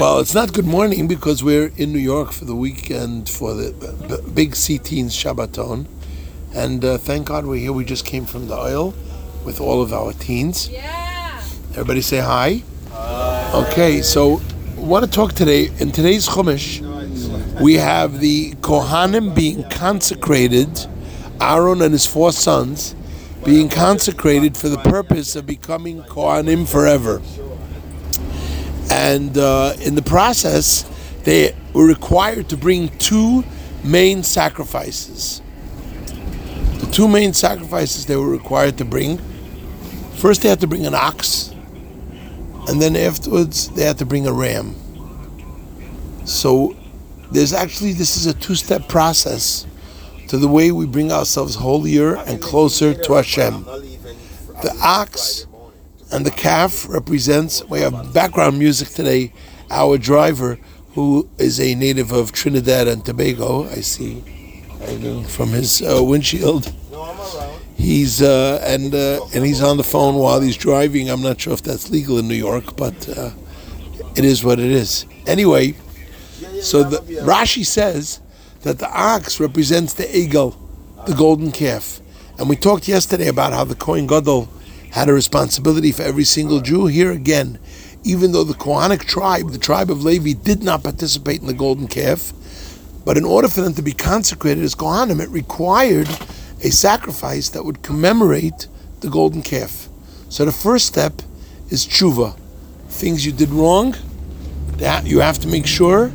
Well, it's not good morning because we're in New York for the weekend for the b- big C Teens Shabbaton. And uh, thank God we're here. We just came from the Ohel with all of our teens. Yeah. Everybody say hi. Okay, so I want to talk today. In today's Chumash, we have the Kohanim being consecrated, Aaron and his four sons being consecrated for the purpose of becoming Kohanim forever. And uh, in the process, they were required to bring two main sacrifices. The two main sacrifices they were required to bring first, they had to bring an ox, and then afterwards, they had to bring a ram. So, there's actually, this is a two step process to the way we bring ourselves holier and closer to Hashem. The ox and the calf represents. We have background music today. Our driver, who is a native of Trinidad and Tobago, I see, from his uh, windshield. He's uh, and uh, and he's on the phone while he's driving. I'm not sure if that's legal in New York, but uh, it is what it is. Anyway, so the Rashi says that the ox represents the egel, the golden calf, and we talked yesterday about how the Kohen Gadol had a responsibility for every single Jew. Here again, even though the Kohanic tribe, the tribe of Levi, did not participate in the golden calf, but in order for them to be consecrated as Kohanim, it required a sacrifice that would commemorate the golden calf. So the first step is tshuva. Things you did wrong, that you have to make sure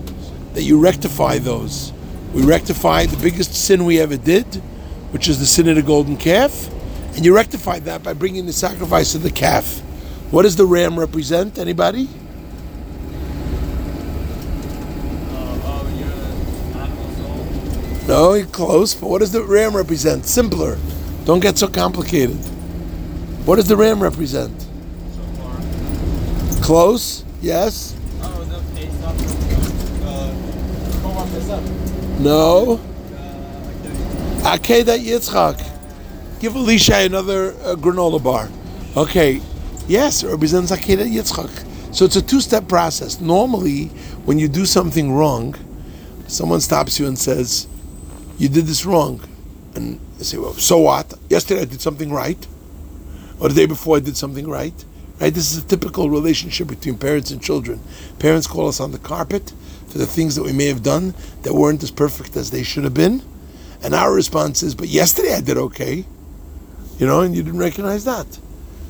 that you rectify those. We rectify the biggest sin we ever did, which is the sin of the golden calf, and you rectify that by bringing the sacrifice of the calf. What does the ram represent? Anybody? No, you're close, but what does the ram represent? Simpler. Don't get so complicated. What does the ram represent? Close? Yes? No? Akedah Yitzchak. Give Elisha another uh, granola bar. Okay. Yes, represents Akedah Yitzchak. So it's a two-step process. Normally, when you do something wrong, someone stops you and says, "You did this wrong," and you say, "Well, so what? Yesterday I did something right, or the day before I did something right." Right? This is a typical relationship between parents and children. Parents call us on the carpet for the things that we may have done that weren't as perfect as they should have been, and our response is, "But yesterday I did okay." You know, and you didn't recognize that.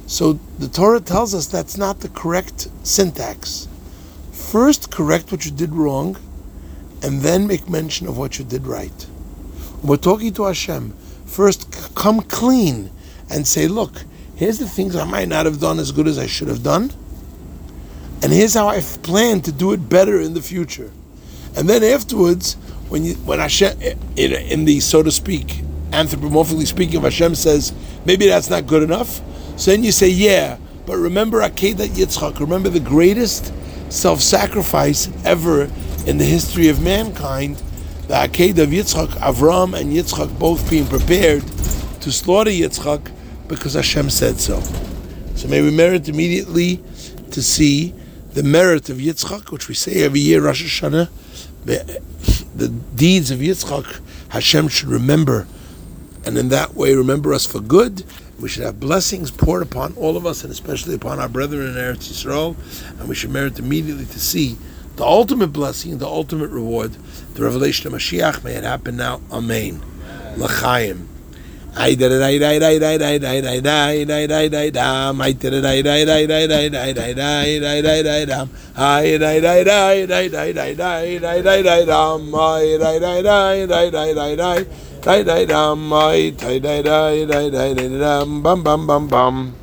So the Torah tells us that's not the correct syntax. First, correct what you did wrong, and then make mention of what you did right. We're talking to Hashem. First, come clean and say, look, here's the things I might not have done as good as I should have done, and here's how I plan to do it better in the future. And then afterwards, when you when Hashem in, in the so to speak anthropomorphically speaking, if Hashem says maybe that's not good enough, so then you say yeah, but remember Akedah Yitzchak. Remember the greatest self-sacrifice ever in the history of mankind, the Akedah of Yitzchak, Avram and Yitzchak both being prepared to slaughter Yitzchak because Hashem said so. So may we merit immediately to see the merit of Yitzchak, which we say every year Rosh Hashanah. The deeds of Yitzchak, Hashem should remember, and in that way remember us for good. We should have blessings poured upon all of us, and especially upon our brethren in Eretz Yisrael, and we should merit immediately to see the ultimate blessing, the ultimate reward, the revelation of Mashiach. May it happen now. Amen. L'chaim. Dai dai dam, my dai dai dai dai dai dai dam, bam bam bam bam.